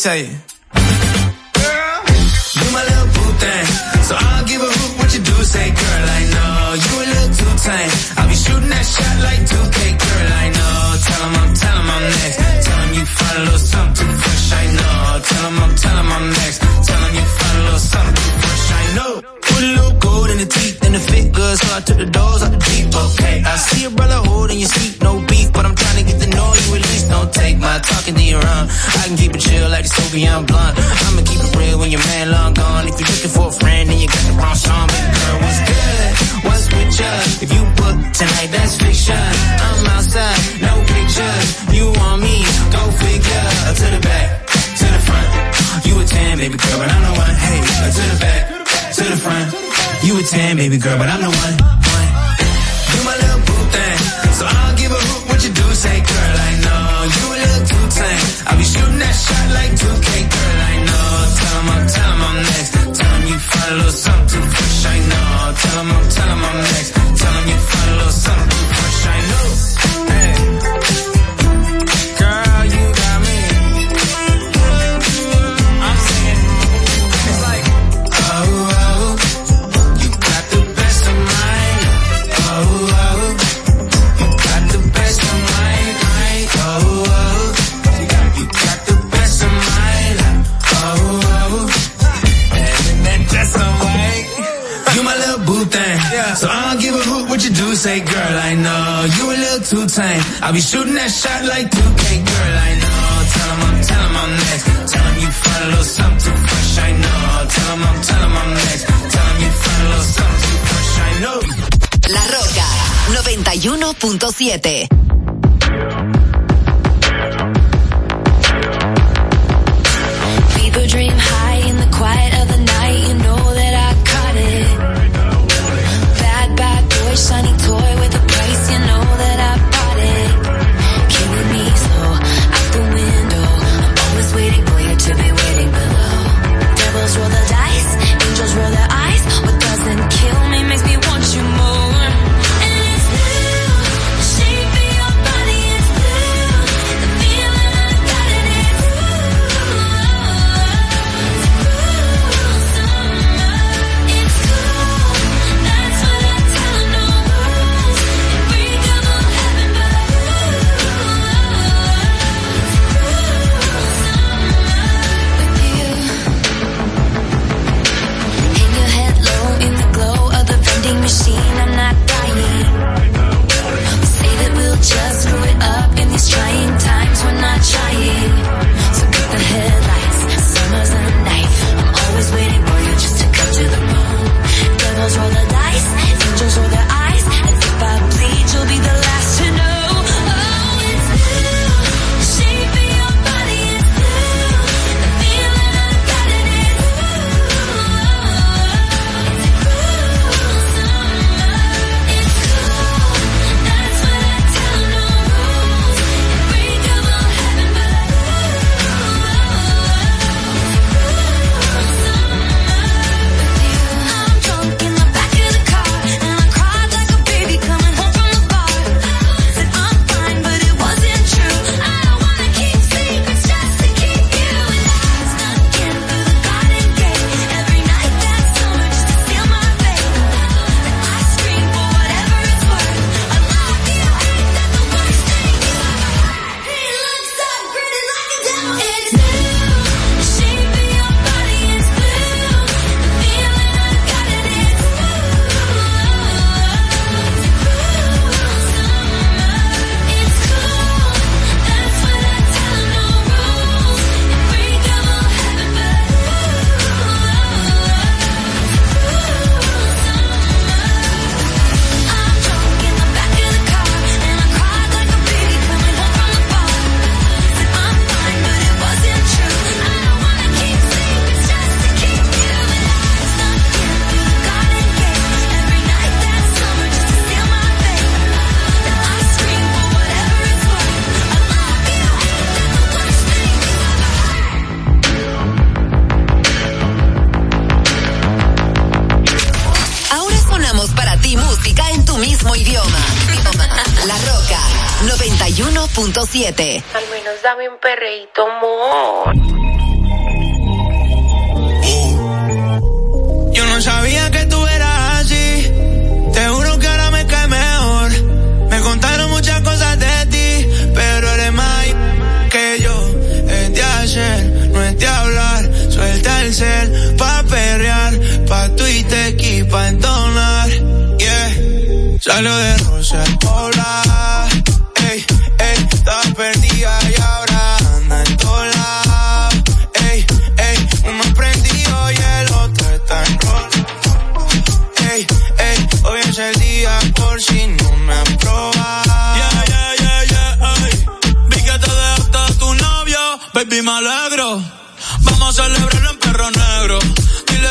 say? baby girl, but I'm say, girl, I know you a little too tame. I'll be shooting that shot like 2K, girl, I know. Tell him I'm, tell him I'm next. Tell him you find a little something fresh, I know. Tell him I'm, tell him I'm next. Tell him you find a little something fresh, I know. La Roca 91.7 dream high in the quiet dame alegro. Vamos a celebrarlo en perro negro. Dile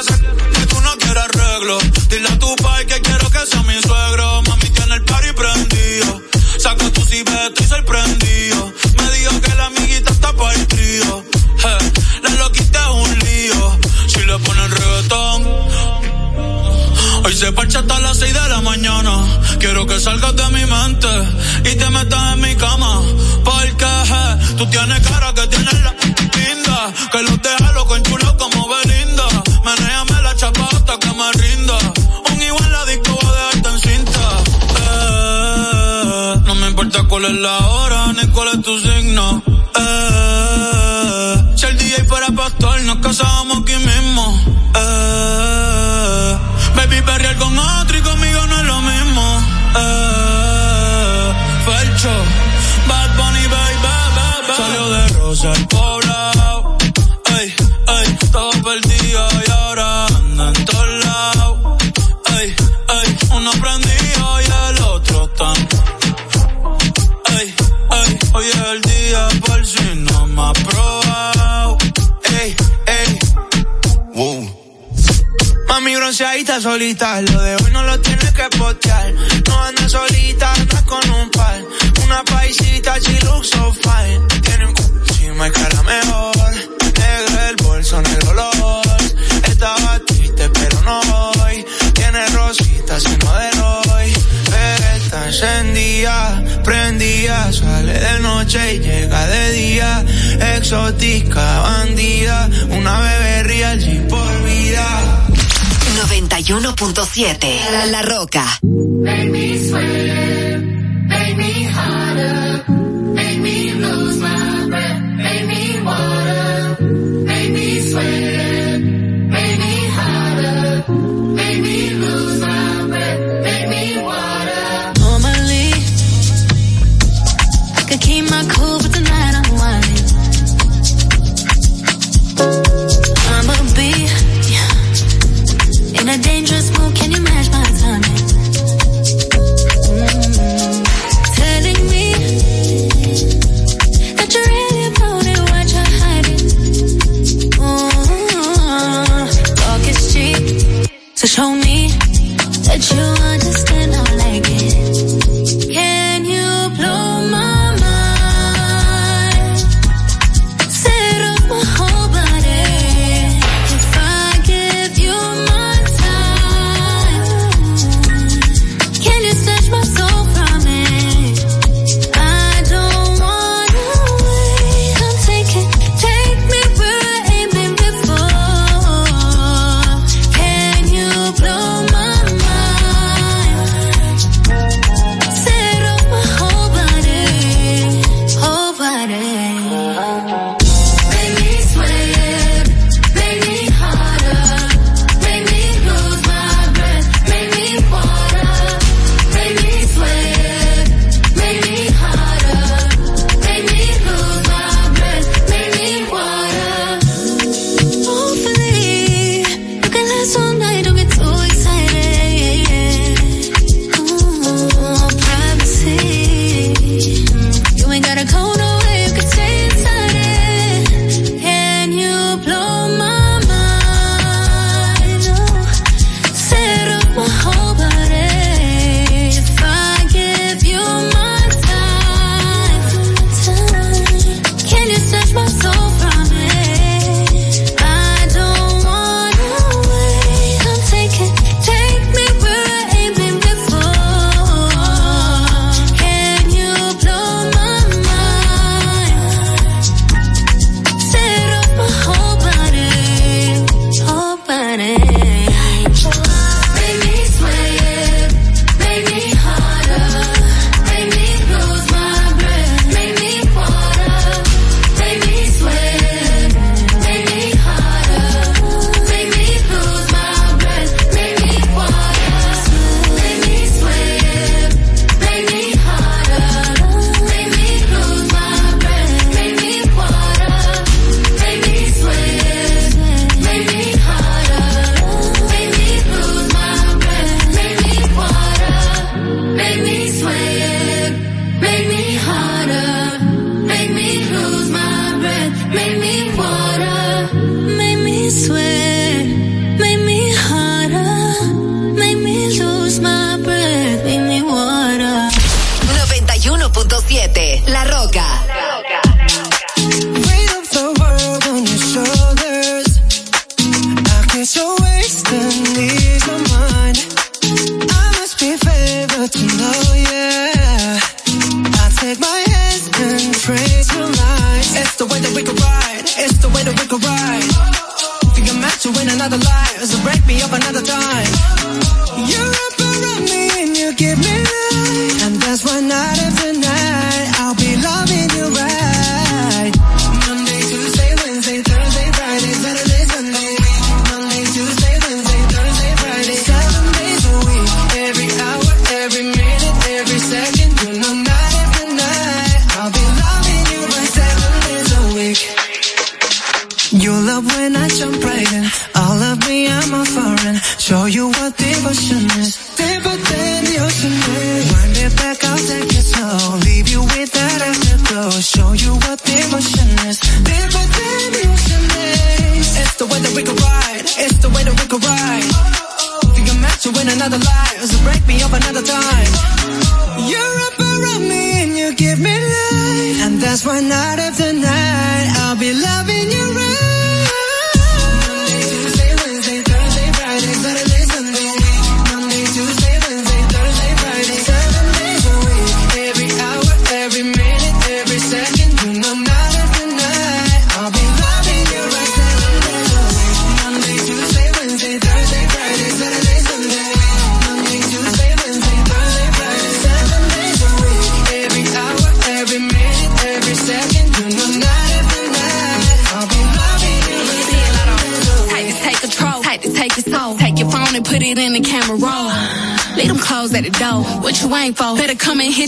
que tú no quieres arreglo. Dile a tu pai que quiero que sea mi suegro. Mami tiene el party prendido. Saca tu cibeta y sorprendido. Se parcha hasta las 6 de la mañana. Quiero que salgas de mi mente y te metas en mi cama. Porque eh, tú tienes cara que tienes la linda. Que los deja loco en Mami bronceadita solita, lo de hoy no lo tienes que postear. No andas solita, andas con un par. Una paisita, she looks so fine. Tiene un encima y cara mejor. Negro el bolso, negro los. Estaba triste, pero no hoy. Tiene rositas y de Roy. Pero está encendida, prendida. Sale de noche y llega de día. Exótica, bandida. Una bebé real, por vida. 91.7. La, La Roca. Make me sweat, make me harder,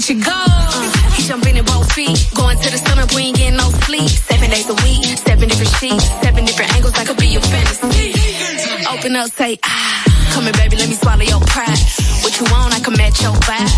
and hit your. He jumping in both feet. Going to the sun up, we ain't getting no sleep. Seven days a week, seven different sheets, seven different angles. I could be your fantasy. Open up, say ah. Come here, baby, let me swallow your pride. What you want, I can match your vibe.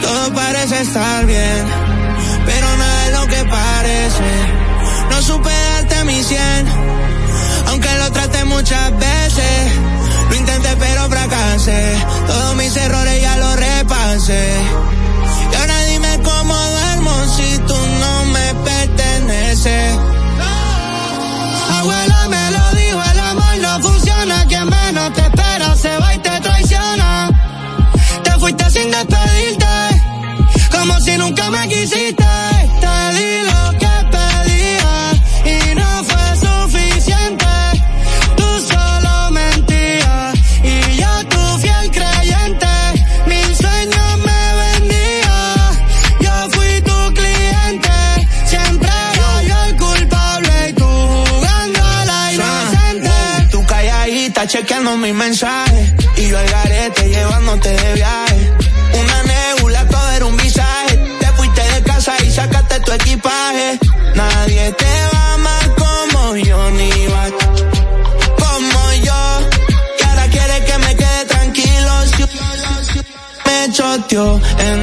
Todo parece estar bien, pero nada es lo que parece. No supe darte mi cien, aunque lo traté muchas veces. Lo intenté pero fracasé, todos mis errores ya los repasé. Y ahora dime cómo duermo si tú no me perteneces. Te di lo que pedía y no fue suficiente. Tú solo mentías y yo tu fiel creyente. Mil sueños me vendía, yo fui tu cliente. Siempre era yo el culpable y tú jugando a la inocente. Tú calladita chequeando mis mensajes y yo al garete llevándote de viaje.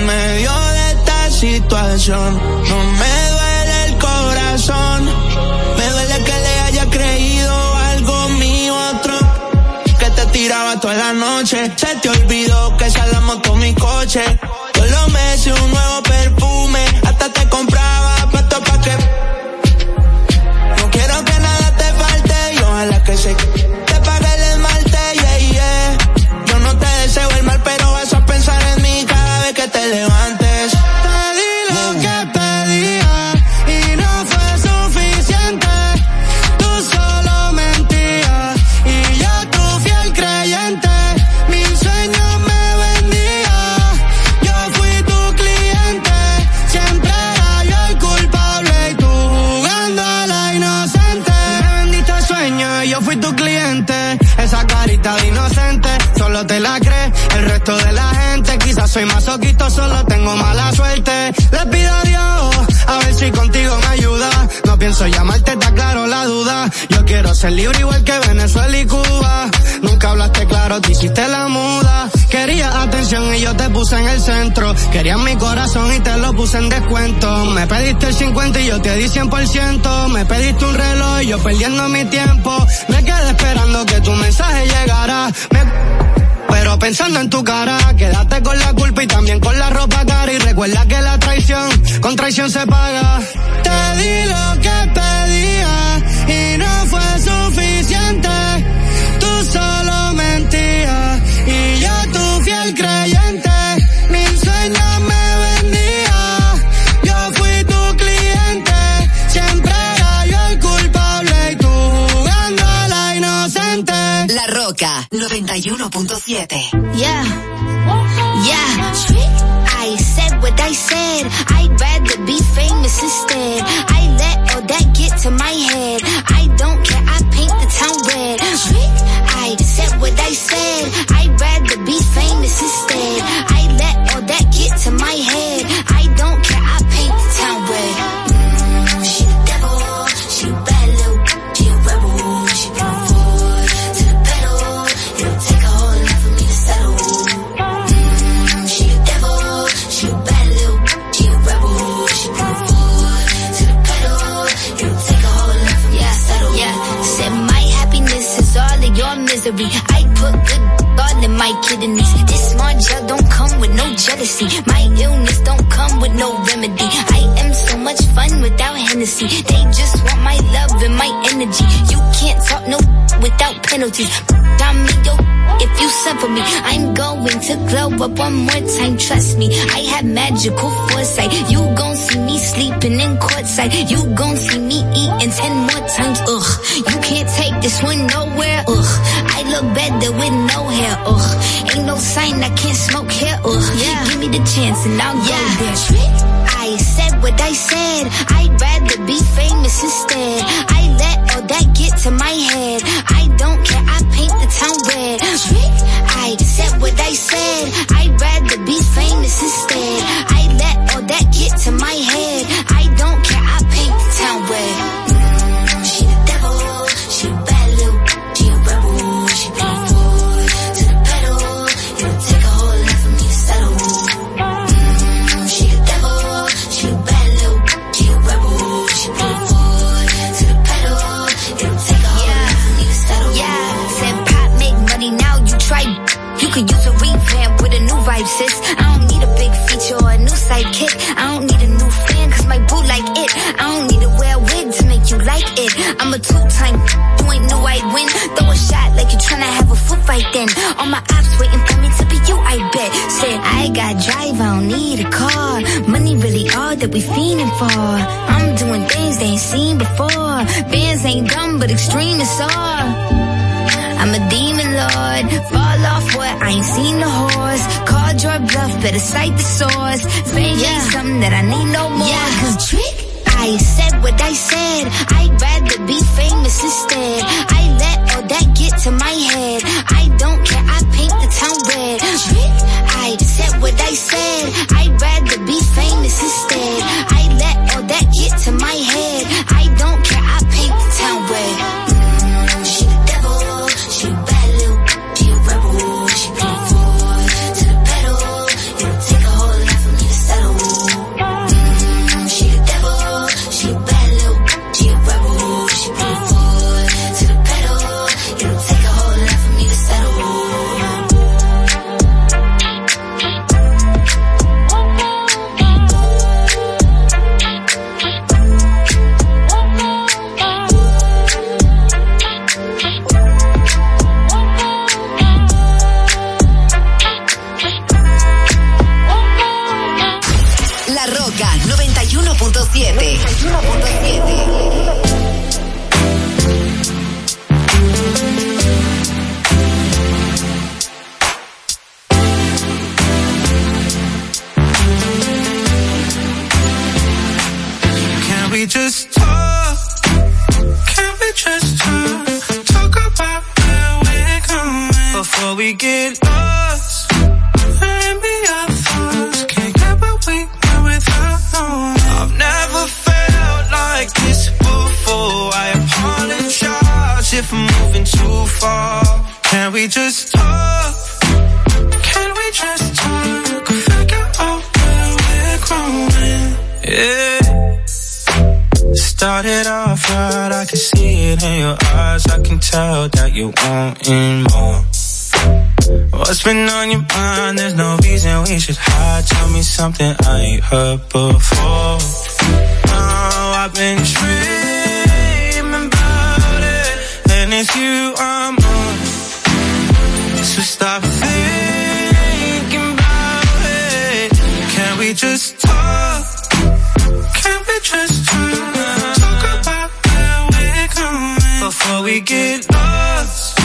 Medio de esta situación. No me duele el corazón, me duele que le haya creído algo mío otro que te tiraba toda la noche. Se te olvidó que esa la moto mi coche. Todos los meses un nuevo perfume, pienso llamarte, está claro la duda. Yo quiero ser libre igual que Venezuela y Cuba. Nunca hablaste claro, te hiciste la muda. Querías atención y yo te puse en el centro. Querías mi corazón y te lo puse en descuento. Me pediste el 50 y yo te di 100%. Me pediste un reloj y yo perdiendo mi tiempo. Me quedé esperando que tu mensaje llegara. Pero pensando en tu cara, quédate con la culpa y también con la ropa cara. Y recuerda que la traición, con traición se paga. Te di lo que pedía y no fue suficiente. 91.7. Yeah. Yeah. I said what I said. I'd rather be famous instead. I let all that get to my head. I don't care. I paint the town red. I said what I said. I'd rather be famous instead. I let all that get to my head. I put good all in my kidneys. This small gel don't come with no jealousy. My illness don't come with no remedy. I am so much fun without Hennessy. They just want my love and my energy. You can't talk no without penalties. I'm me, yo. If you suffer me, I'm going to glow up one more time. Trust me, I have magical foresight. You gon' see me sleeping in courtside. You gon' see me eating ten more times. Ugh, you can't take this one nowhere. Ugh, look better with no hair. Ugh, ain't no sign I can't smoke here. Ugh, yeah. give me the chance and I'll go there. I said what I said. I'd rather be famous instead. I let all that get to my head. I don't care. I paint the town red. I said what I said. I'd rather be famous instead. I let all that get to my head. I a two-time, you ain't knew I'd win. Throw a shot like you tryna have a foot fight then. All my ops waiting for me to be you, I bet. Said I got drive, I don't need a car. Money really all that we fiending for. I'm doing things they ain't seen before. Bands ain't dumb, but extreme is all. I'm a demon lord. Fall off what? I ain't seen the horse. Called your bluff, better cite the source. Fame ain't something that I need no more. Yeah, cause trick. I said what I said. I'd you I'm on. So stop thinking about it. Can we just talk? Can we just talk? Talk about where we're going before we get lost.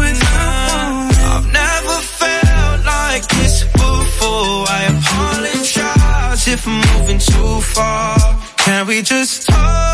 we I've never felt like this before. I apologize if I'm moving too far. Can we just talk?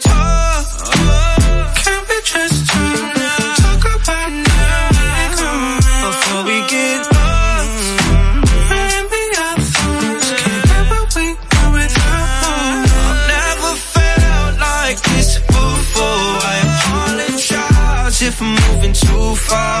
far.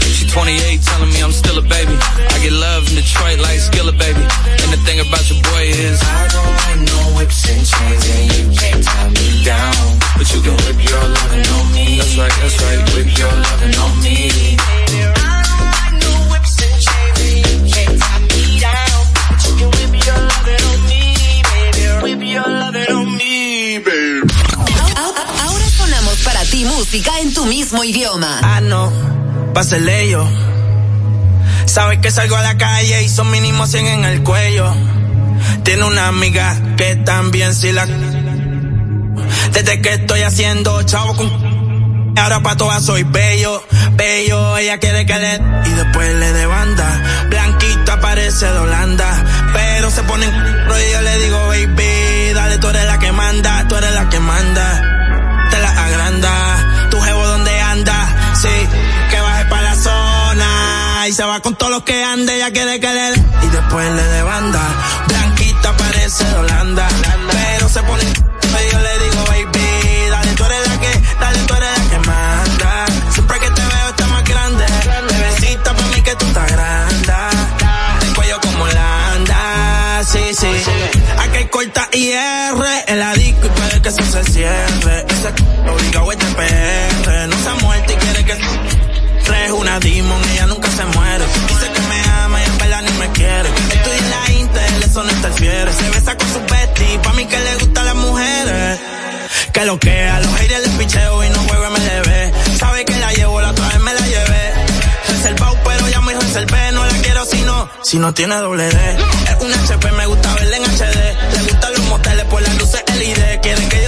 She 28, telling me I'm still a baby. I get love in Detroit like Skilla, baby. And the thing about your boy is I don't like no whips and chains, and you can't tie me down. But you can whip your lovin' on me. That's right, that's right. Whip your lovin' on me. Ahora sonamos para ti música en tu mismo idioma. Ah, no, pásele yo. Sabes que salgo a la calle y son mínimo 100 en el cuello. Tiene una amiga que también si la... Desde que estoy haciendo chavo con... Ahora pa' todas soy bello, bello, ella quiere que le... Y después le de banda, blanquita parece de Holanda. Pero se pone en... Y yo le digo, baby, dale, tú eres la que manda, tú eres la que manda. Y se va con todos los que ande, ella quiere que le... Y después le de banda, blanquita parece de Holanda. Pero se pone... Yo le digo, baby, dale, tú eres la que, dale, tú eres la que manda. Siempre que te veo está más grande. Bebecita pa' mí que tú estás grande. El cuello como Holanda, sí, sí. Aquí corta IR en la disco y puede que eso se cierre. Ese obligado es de PR. No se ha muerto y quiere que es una demon, ella nunca Se besa con su bestie, pa' mí que le gustan las mujeres. Que lo que a los aires les picheo y no juega MLB. Sabe que la llevo, la otra vez me la llevé. Reservado, pero ya me reservé. No la quiero si no, si no tiene doble D. Es un HP, me gusta verla en HD. Le gustan los moteles por las luces LED. Quiere que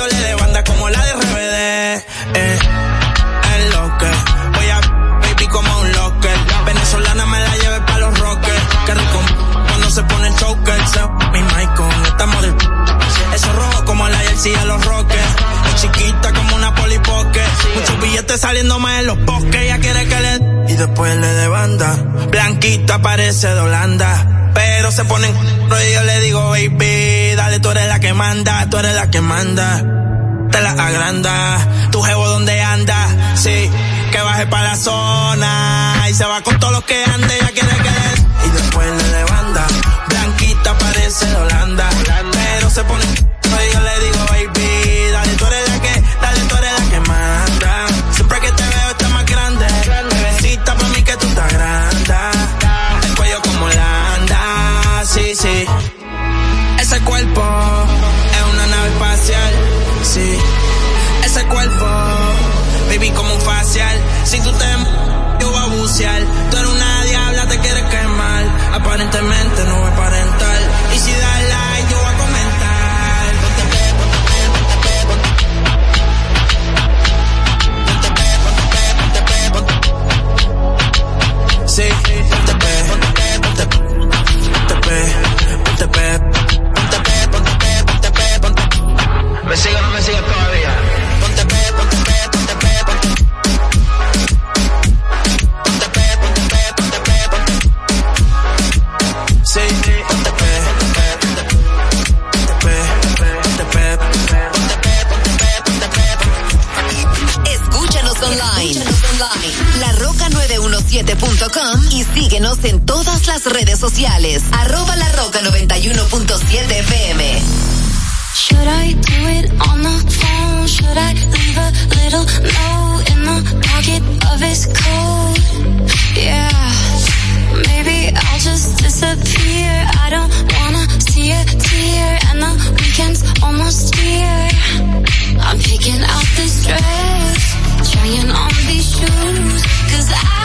de los rockers. Es chiquita como una polipoque. Muchos billetes saliendo más en los bosques. Ella quiere que le. Y después le de banda. Blanquita parece de Holanda. Pero se ponen y yo le digo, baby, dale, tú eres la que manda, tú eres la que manda. Te la agranda, tu jevo donde anda, sí, que baje para la zona. Y se va con todos los que ande, ella quiere que le. Y después le de banda. Blanquita parece de Holanda. Pero se pone síguenos en todas las redes sociales. Arroba la roca 91.7 FM. Should I do it on the phone? Should I leave a little note in the pocket of his coat? Yeah, maybe I'll just disappear. I don't wanna see a tear, and the weekend's almost here. I'm picking out this dress, trying on these shoes, cause I'll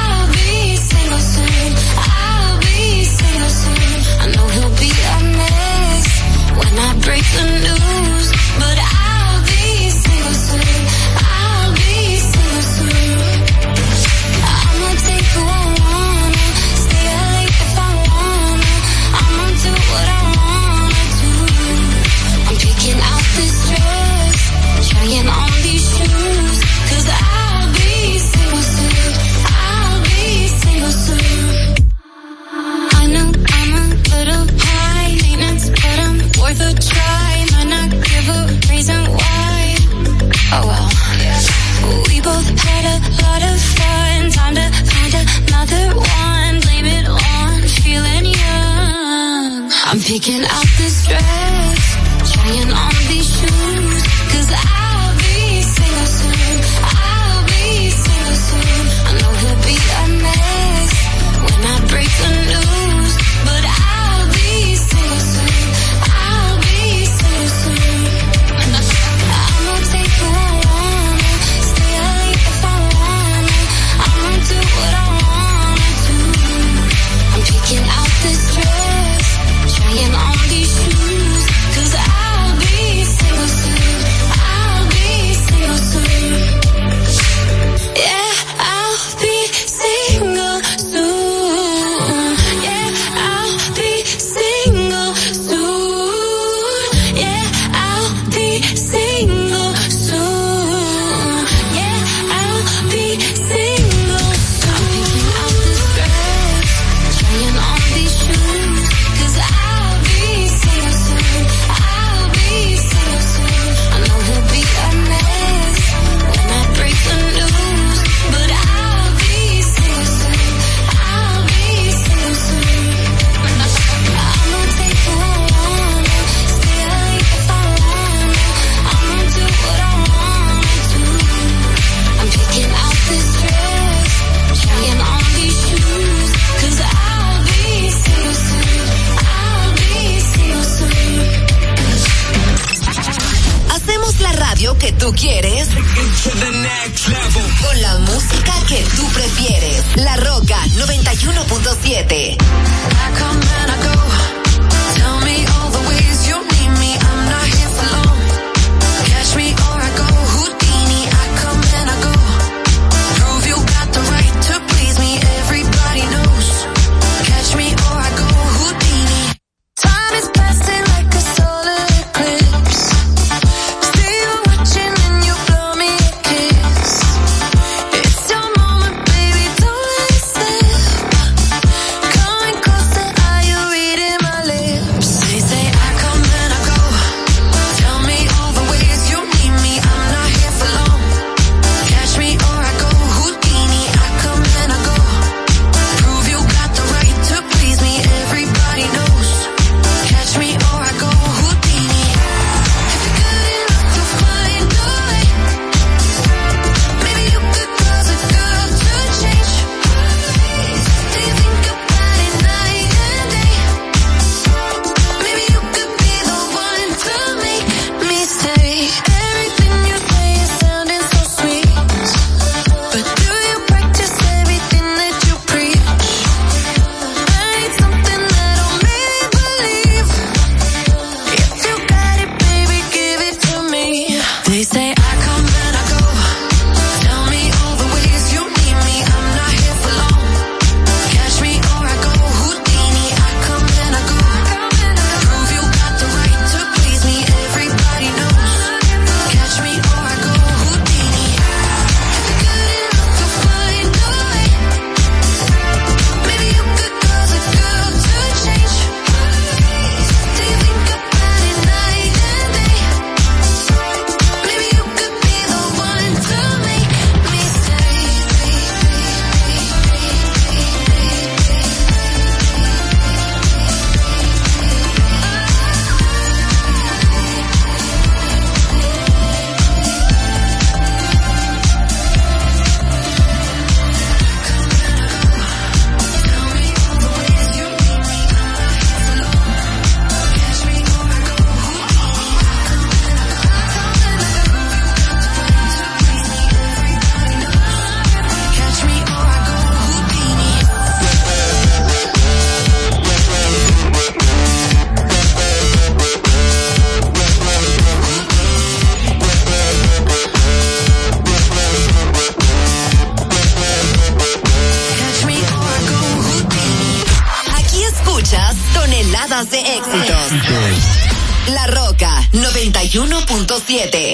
91.7.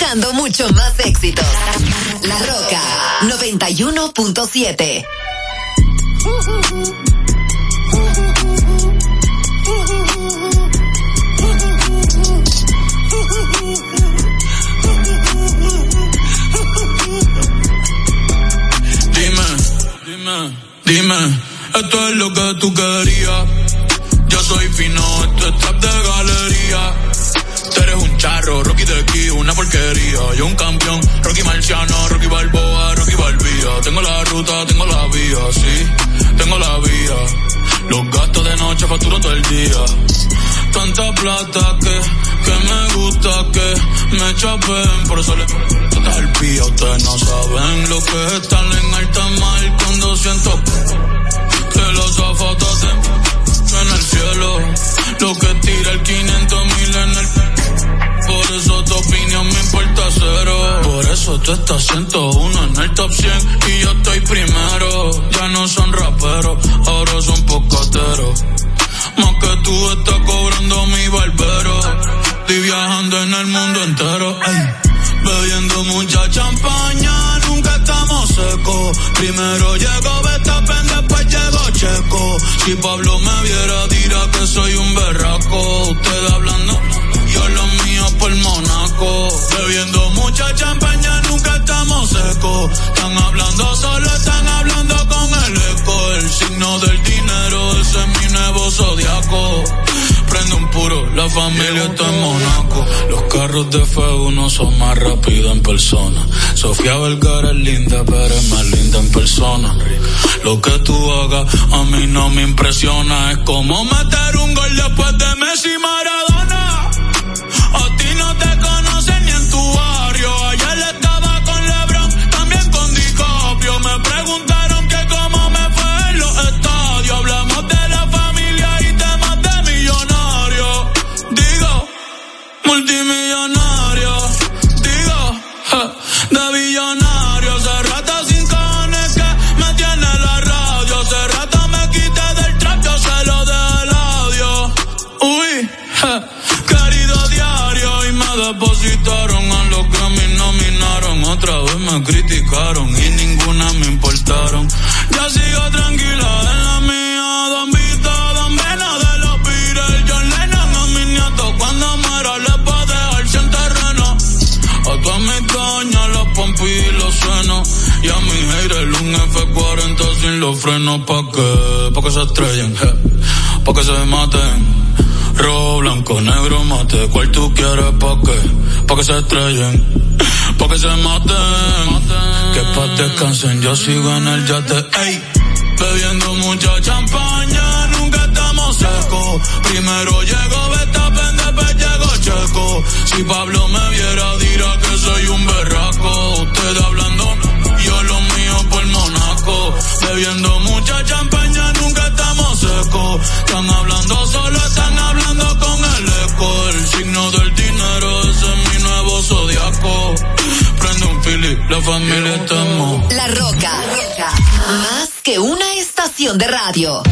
escuchando mucho más éxitos. La Roca 91.7. Dime, dime, dime, esto es lo que tú querías. Yo soy fino, esto es trap de galería. Charro, Rocky de aquí, una porquería. Yo un campeón, Rocky Marciano, Rocky Balboa, Rocky Balbía. Tengo la ruta, tengo la vía, sí, tengo la vía. Los gastos de noche facturo todo el día. Tanta plata que, que me gusta que me chapen, por eso le el pía. Ustedes no saben lo que es estar en alta mar cuando siento que los zapatos de en el cielo. Lo que tira el 500 mil en el por eso tu opinión me importa cero. Por eso tú estás 101 en el top 100 y yo estoy primero. Ya no son raperos, ahora son pocateros. Más que tú estás cobrando mi barbero. Estoy viajando en el mundo entero. ey. Bebiendo mucha champaña, nunca estamos secos. Primero llegó Betapen, después llegó Checo. Si Pablo me viera, dirá que soy un berraco. Usted hablando, yo lo por Monaco. Bebiendo mucha champaña, nunca estamos secos. Están hablando solo, están hablando con el eco. El signo del dinero, ese es mi nuevo zodiaco. Prende un puro, la familia está en Monaco. Los carros de fuego no son más rápidos en persona. Sofía Vergara es linda, pero es más linda en persona. Lo que tú hagas a mí no me impresiona. Es como meter un gol después de Messi Maradona. Que se estrellen. Pa' que se maten. Que pa' descansen, yo sigo en el yate. Ey. Bebiendo mucha champaña, nunca estamos secos. Primero llegó Betapen, después llegó Checo. Si Pablo me viera, dirá que soy un berraco. Usted hablando, yo lo mío por Monaco. Bebiendo mucha la Roca. Más que una estación de radio.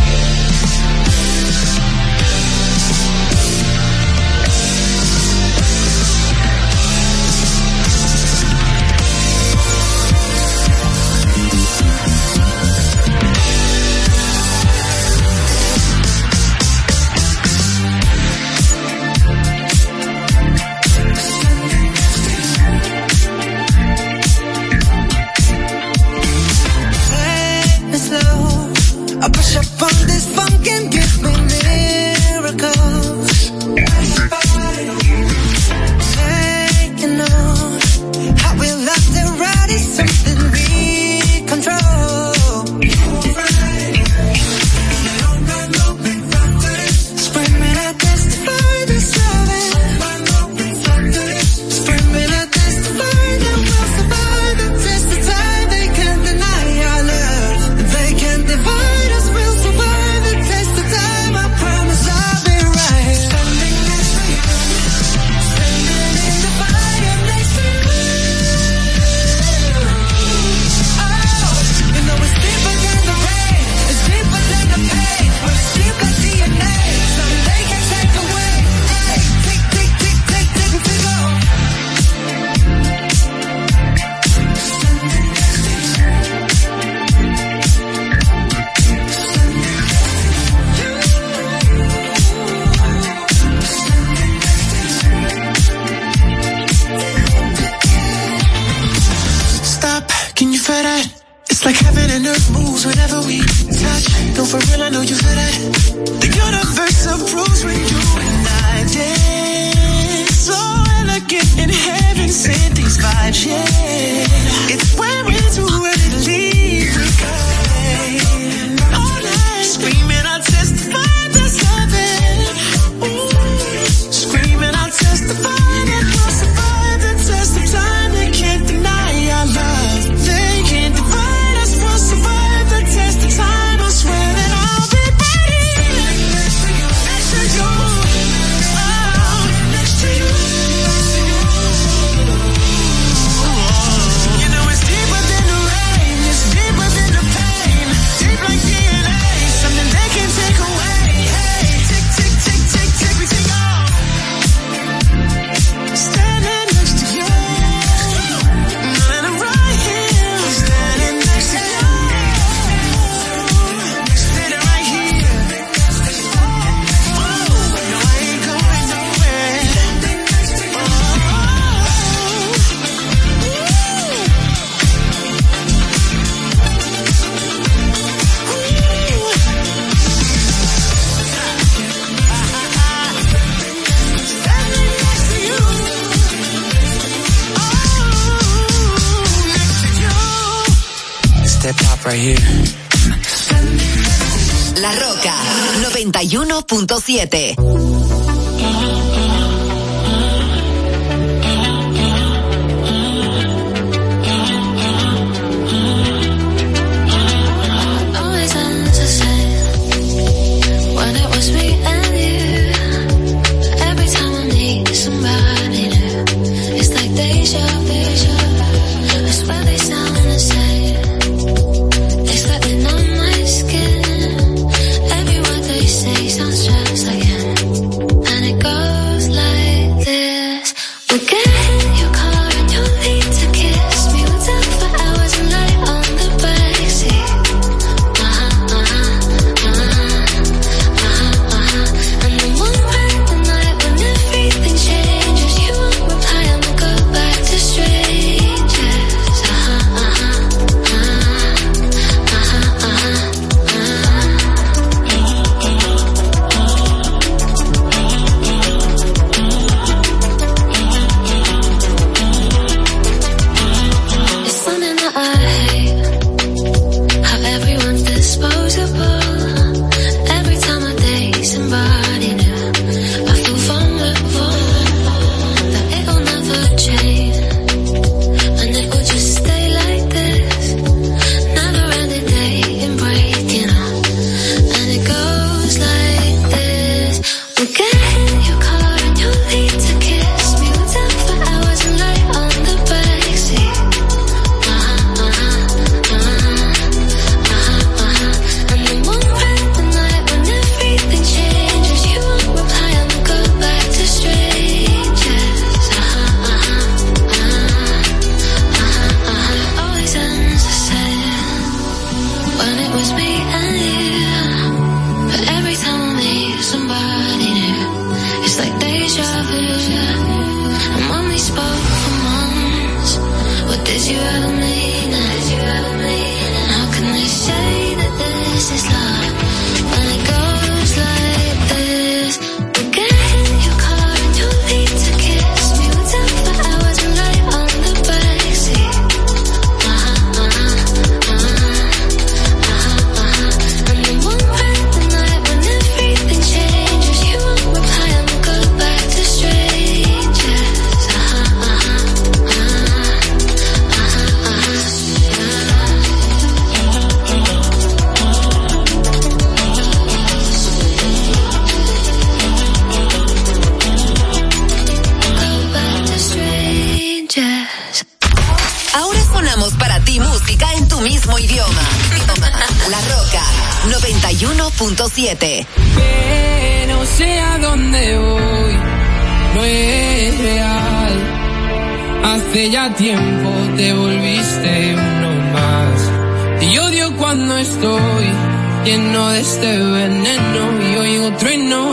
91.7.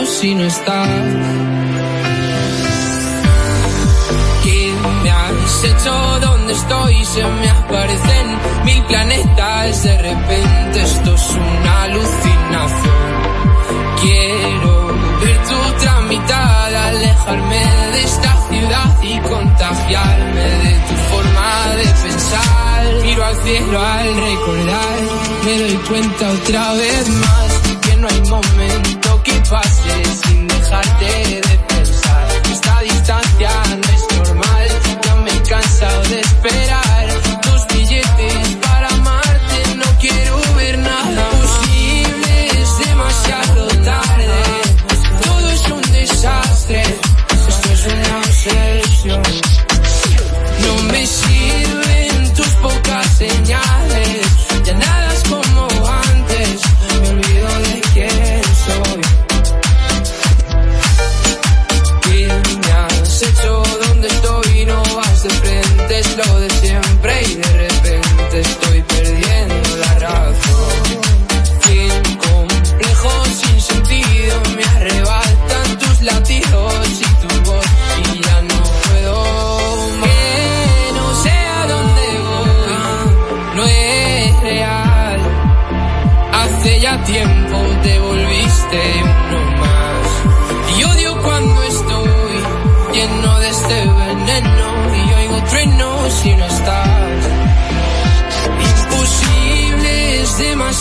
si no estás. ¿Qué me has hecho? ¿Dónde estoy? Se me aparecen mil planetas. De repente esto es una alucinación. Quiero ver tu tramitada, alejarme de esta ciudad y contagiarme de tu forma de pensar. Miro al cielo al recordar, me doy cuenta otra vez más que no hay momento sin dejarte de pensar. Esta distancia no es normal, ya me he cansado de esperar.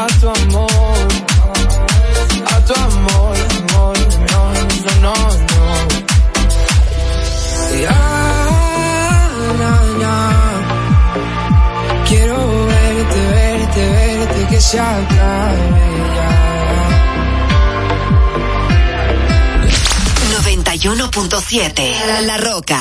A tu amor. A tu amor, amor. No, no, no. Ya, na, na. Quiero verte, verte, verte, que se acabe ya. 91.7 La Roca.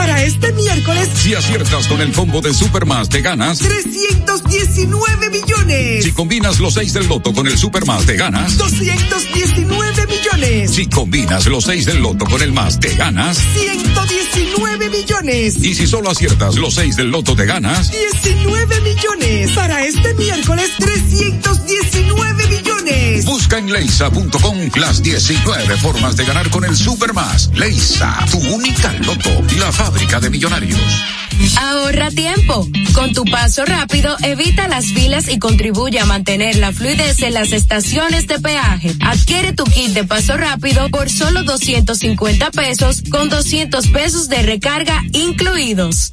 Para este miércoles, Si aciertas con el combo de Supermas te ganas. 319 millones. Si combinas los 6 del loto con el Supermas te ganas. 219 millones. Si combinas los 6 del loto con el más te ganas. 119 millones. Y si solo aciertas los 6 del loto te ganas. 19 millones. Para este miércoles, 319 millones. Busca en leisa.com las 19 formas de ganar con el Supermas. Leisa, tu única loto, la de millonarios. Ahorra tiempo. Con tu paso rápido, evita las filas y contribuye a mantener la fluidez en las estaciones de peaje. Adquiere tu kit de paso rápido por solo 250 pesos con 200 pesos de recarga incluidos.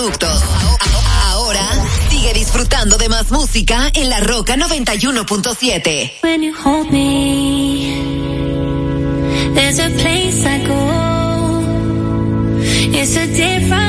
Ahora sigue disfrutando de más música en La Roca 91.7. When you hold me, there's a place I go. It's a different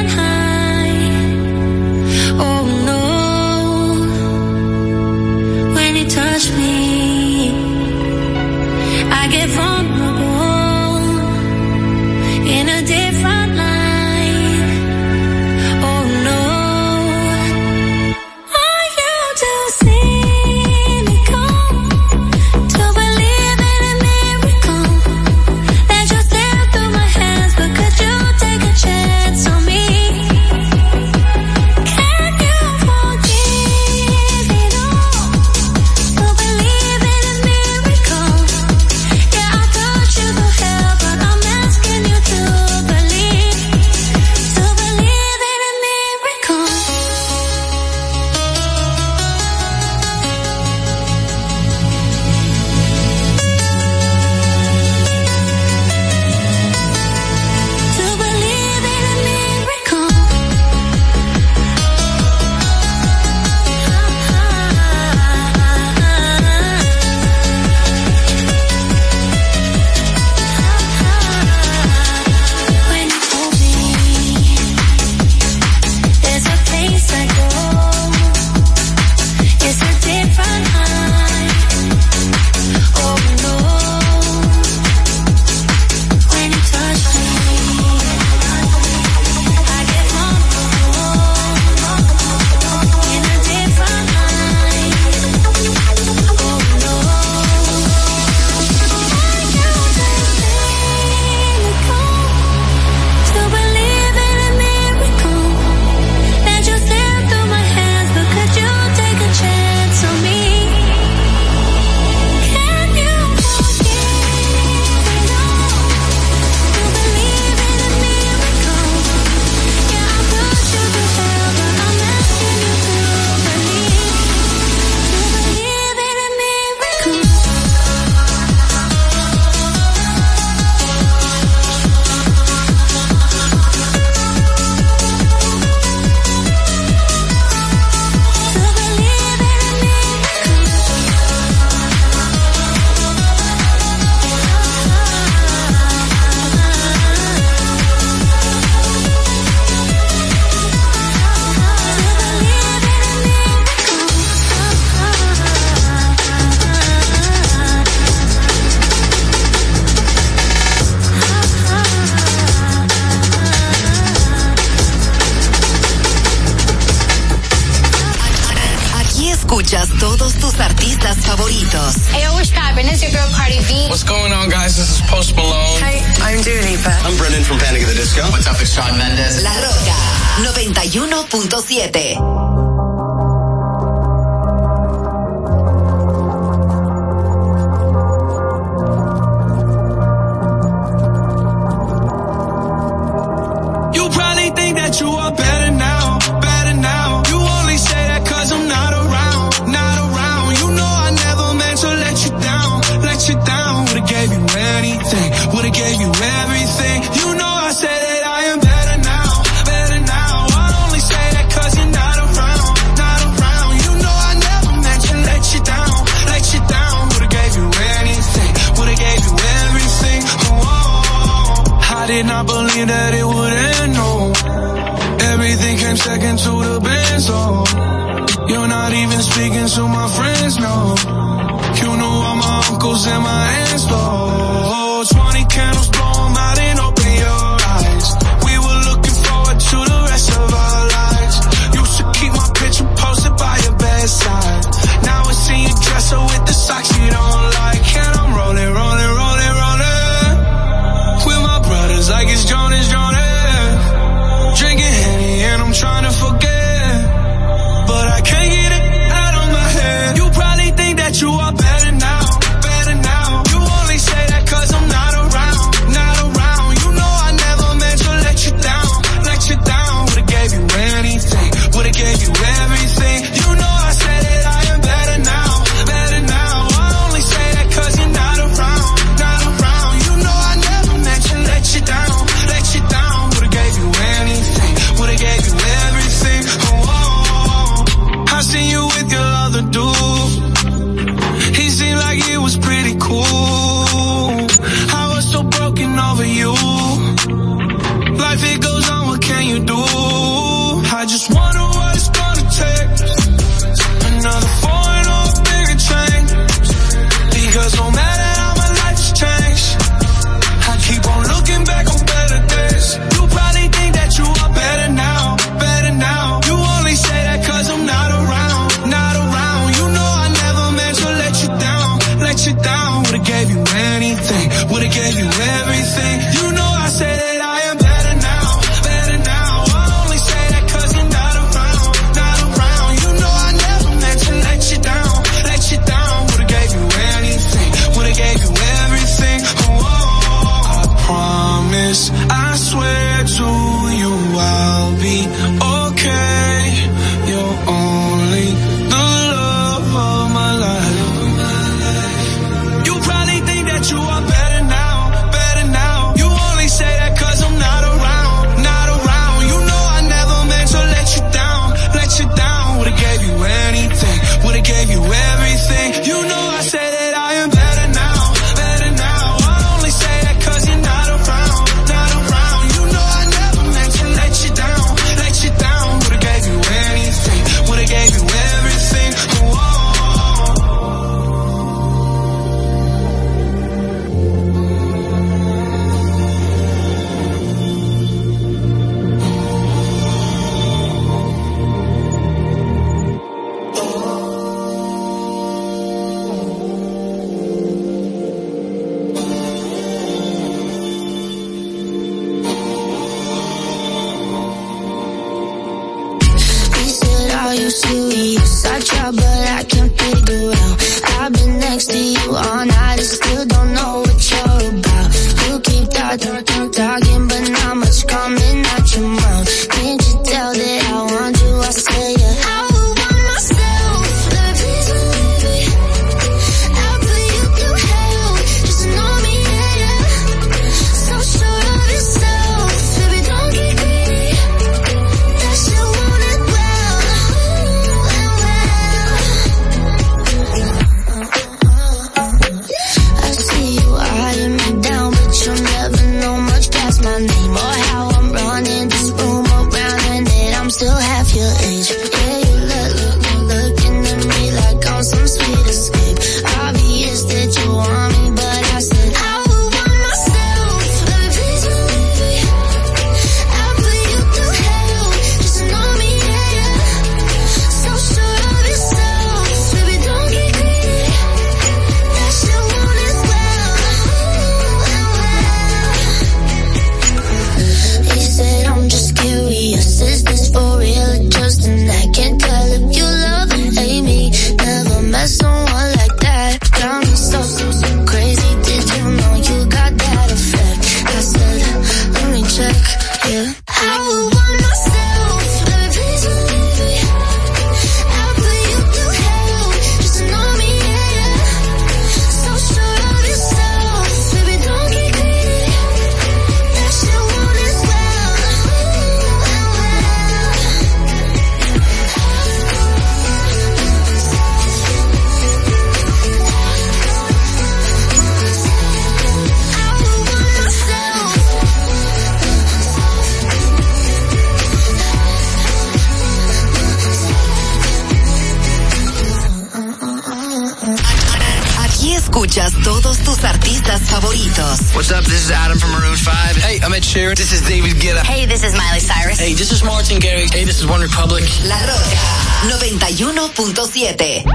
91.7.